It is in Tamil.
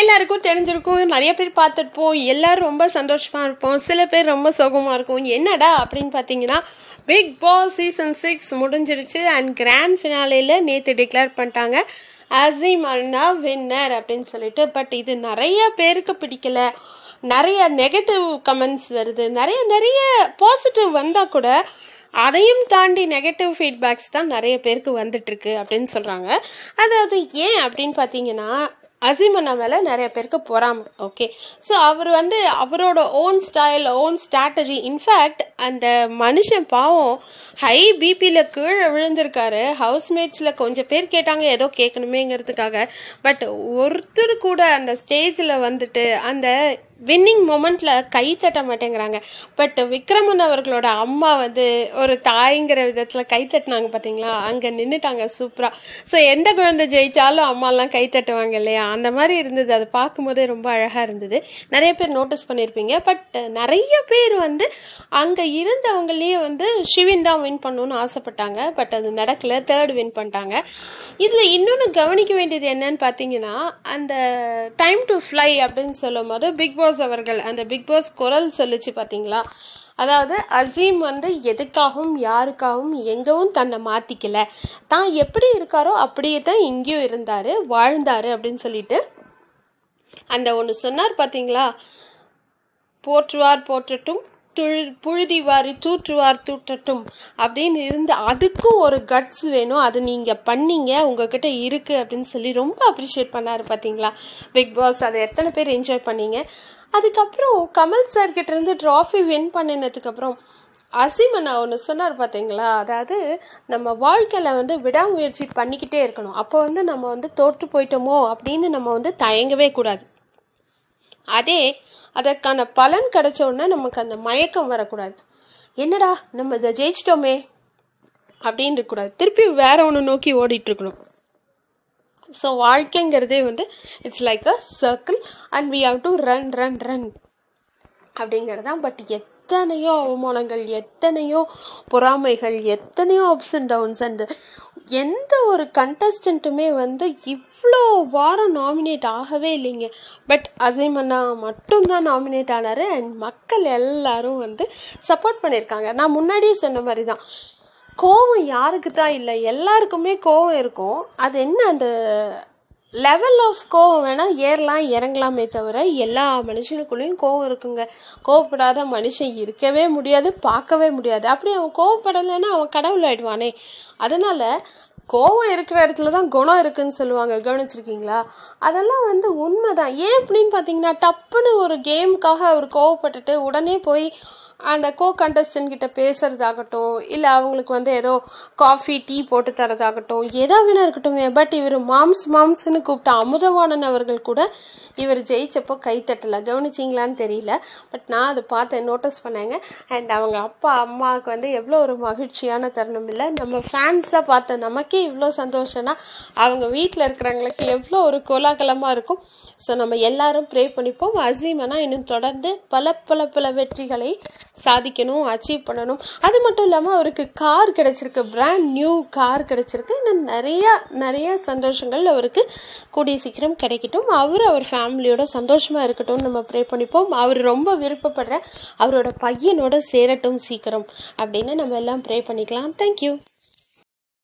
எல்லாருக்கும் தெரிஞ்சிருக்கும். நிறைய பேர் பார்த்துருப்போம். எல்லோரும் ரொம்ப சந்தோஷமாக இருப்போம். சில பேர் ரொம்ப சோகமாக இருக்கும். என்னடா அப்படின்னு பார்த்தீங்கன்னா பிக் பாஸ் சீசன் சிக்ஸ் முடிஞ்சிருச்சு அண்ட் கிராண்ட் ஃபினாலேயில் நேற்று டிக்ளேர் பண்ணிட்டாங்க. அசீம் அண்ணா வின்னர் அப்படின்னு சொல்லிட்டு. பட் இது நிறைய பேருக்கு பிடிக்கல. நிறைய நெகட்டிவ் கமெண்ட்ஸ் வருது. நிறைய நிறைய பாசிட்டிவ் வந்தால் கூட அதையும் தாண்டி நெகட்டிவ் ஃபீட்பேக்ஸ் தான் நிறைய பேருக்கு வந்துட்டுருக்கு அப்படின்னு சொல்கிறாங்க அதாவது ஏன் அப்படின்னு பார்த்தீங்கன்னா அசிமண்ணா மேலே நிறைய பேருக்கு பொறாமை. ஓகே ஸோ அவர் வந்து அவரோட own style own strategy in fact அந்த மனுஷன் பாவம் ஹை பிபியில் கீழே விழுந்திருக்காரு. ஹவுஸ்மேட்ஸில் கொஞ்சம் பேர் கேட்டாங்க ஏதோ கேட்கணுமேங்கிறதுக்காக. பட் ஒருத்தர் கூட அந்த ஸ்டேஜில் வந்துட்டு அந்த வின்னிங் மொமெண்ட்டில் கை தட்ட மாட்டேங்கிறாங்க. பட் விக்ரமன் அவர்களோட அம்மா வந்து ஒரு தாய்ங்கிற விதத்தில் கை தட்டினாங்க பார்த்தீங்களா அங்கே நின்றுட்டாங்க சூப்பராக ஸோ எந்த குழந்தை ஜெயித்தாலும் அம்மாலாம் கை தட்டுவாங்க இல்லையா? அந்த மாதிரி இருந்தது. அது பார்க்கும்போதே ரொம்ப அழகாக இருந்தது. நிறைய பேர் நோட்டீஸ் பண்ணியிருப்பீங்க பட் நிறைய பேர் வந்து அங்கே இருந்தவங்களே வந்து ஷிவின் தான் வின் பண்ணணும்னு ஆசைப்பட்டாங்க. பட் அது நடக்கல. தேர்ட் வின் பண்ணிட்டாங்க. இதில் இன்னொன்று கவனிக்க வேண்டியது என்னன்னு பார்த்தீங்கன்னா அந்த டைம் டு ஃப்ளை அப்படின்னு சொல்லும் போது பிக் பாஸ் அவர்கள் அந்த பிக் பாஸ் குரல் சொல்லுச்சு பார்த்தீங்களா? அதாவது அசீம் வந்து எதுக்காகவும் யாருக்காகவும் எங்கவும் தன்னை மாற்றிக்கல தான் எப்படி இருக்காரோ அப்படியே தான் இங்கேயும் இருந்தார் வாழ்ந்தார் அப்படின்னு சொல்லிட்டு அந்த ஒன்று சொன்னார் பார்த்தீங்களா போற்றுவார் போற்றட்டும் புழுதி வாரி தூற்றுவார் தூற்றட்டும் அப்படின்னு இருந்து அதுக்கும் ஒரு கட்ஸ் வேணும். அது நீங்கள் பண்ணீங்க உங்ககிட்ட இருக்குது அப்படின்னு சொல்லி ரொம்ப அப்ரிஷியேட் பண்ணார் பார்த்தீங்களா பிக் பாஸ் அதை எத்தனை பேர் என்ஜாய் பண்ணீங்க? அதுக்கப்புறம் கமல் சார்கிட்ட இருந்து ட்ராஃபி வின் பண்ணினதுக்கப்புறம் அசீமண்ணா ஒன்று சொன்னார் பார்த்தீங்களா அதாவது நம்ம வாழ்க்கையில் வந்து விடாமுயற்சி பண்ணிக்கிட்டே இருக்கணும். அப்போ வந்து நம்ம வந்து தோற்று போயிட்டோமோ அப்படின்னு நம்ம வந்து தயங்கவே கூடாது. அதே அதற்கான பலன் கிடைச்ச உடனே நமக்கு அந்த மயக்கம் வரக்கூடாது. என்னடா நம்ம இதை ஜெயிச்சிட்டோமே அப்படின்னு இருக்கக்கூடாது. திருப்பி வேற ஒன்று நோக்கி ஓடிட்டுருக்கணும். ஸோ வாழ்க்கைங்கிறதே வந்து it's like a circle and we have to run run run அப்படிங்கிறது தான் பட் எத்தனையோ அவமானங்கள் எத்தனையோ பொறாமைகள் எத்தனையோ அப்ஸ் அண்ட் டவுன்ஸ் அண்டு எந்த ஒரு கண்டஸ்டண்ட்டுமே வந்து இவ்வளோ வாரம் நாமினேட் ஆகவே இல்லைங்க. பட் அசைமண்ணா மட்டும்தான் நாமினேட் ஆனார் அண்ட் மக்கள் எல்லாரும் வந்து சப்போர்ட் பண்ணியிருக்காங்க நான் முன்னாடியே சொன்ன மாதிரி தான் கோவம் யாருக்கு தான் இல்லை. எல்லாருக்குமே கோவம் இருக்கும். அது என்ன அந்த லெவல் ஆஃப் கோவம் வேணால் ஏறலாம் இறங்கலாமே தவிர எல்லா மனுஷனுக்குள்ளேயும் கோவம் இருக்குங்க. கோவப்படாத மனுஷன் இருக்கவே முடியாது பார்க்கவே முடியாது. அப்படி அவன் கோவப்படலைன்னா அவன் கடவுள் ஆயிடுவானே. அதனால் கோவம் இருக்கிற இடத்துல தான் குணம் இருக்குதுன்னு சொல்லுவாங்க. கவனிச்சிருக்கீங்களா? அதெல்லாம் வந்து உண்மை தான் ஏன் அப்படின்னு பார்த்தீங்கன்னா டப்புன்னு ஒரு கேமுக்காக அவர் கோவப்பட்டுட்டு உடனே போய் அந்த கோ கண்டஸ்டன்ட் கிட்ட பேசுறதாகட்டும் இல்லை அவங்களுக்கு வந்து ஏதோ காஃபி டீ போட்டு தரதாகட்டும் ஏதோ வேணா இருக்கட்டும். பட் இவர் மாம்ஸ் மாம்ஸ்னு கூப்பிட்ட அமுதவாணன் அவர்கள் கூட இவர் ஜெயிச்சப்போ கைத்தட்டலை கவனிச்சிங்களான்னு தெரியல. பட் நான் அதை பார்த்தேன் நோட்டீஸ் பண்ணேங்க. அண்ட் அவங்க அப்பா அம்மாவுக்கு வந்து எவ்வளோ ஒரு மகிழ்ச்சியான தருணம் இல்லை. நம்ம ஃபேன்ஸாக பார்த்த நமக்கே இவ்வளோ சந்தோஷம்னா அவங்க வீட்டில் இருக்கிறவங்களுக்கு எவ்வளோ ஒரு கோலாகலமாக இருக்கும். ஸோ நம்ம எல்லாரும் ப்ரே பண்ணிப்போம். அசீமனா இன்னும் தொடர்ந்து பல பல பல வெற்றிகளை சாதிக்கணும் அச்சீவ் பண்ணணும். அது மட்டும் இல்லாமல் அவருக்கு கார் கிடச்சிருக்கு பிராண்ட் நியூ கார் கிடச்சிருக்கு. இன்னும் நிறையா நிறையா சந்தோஷங்கள் அவருக்கு கூடிய சீக்கிரம் கிடைக்கட்டும். அவர் அவர் ஃபேமிலியோட சந்தோஷமாக இருக்கட்டும் நம்ம ப்ரே பண்ணிப்போம். அவர் ரொம்ப விருப்பப்படுற அவரோட பையனோட சேரட்டும் சீக்கிரம் அப்படின்னு நம்ம எல்லாம் ப்ரே பண்ணிக்கலாம். தேங்க்யூ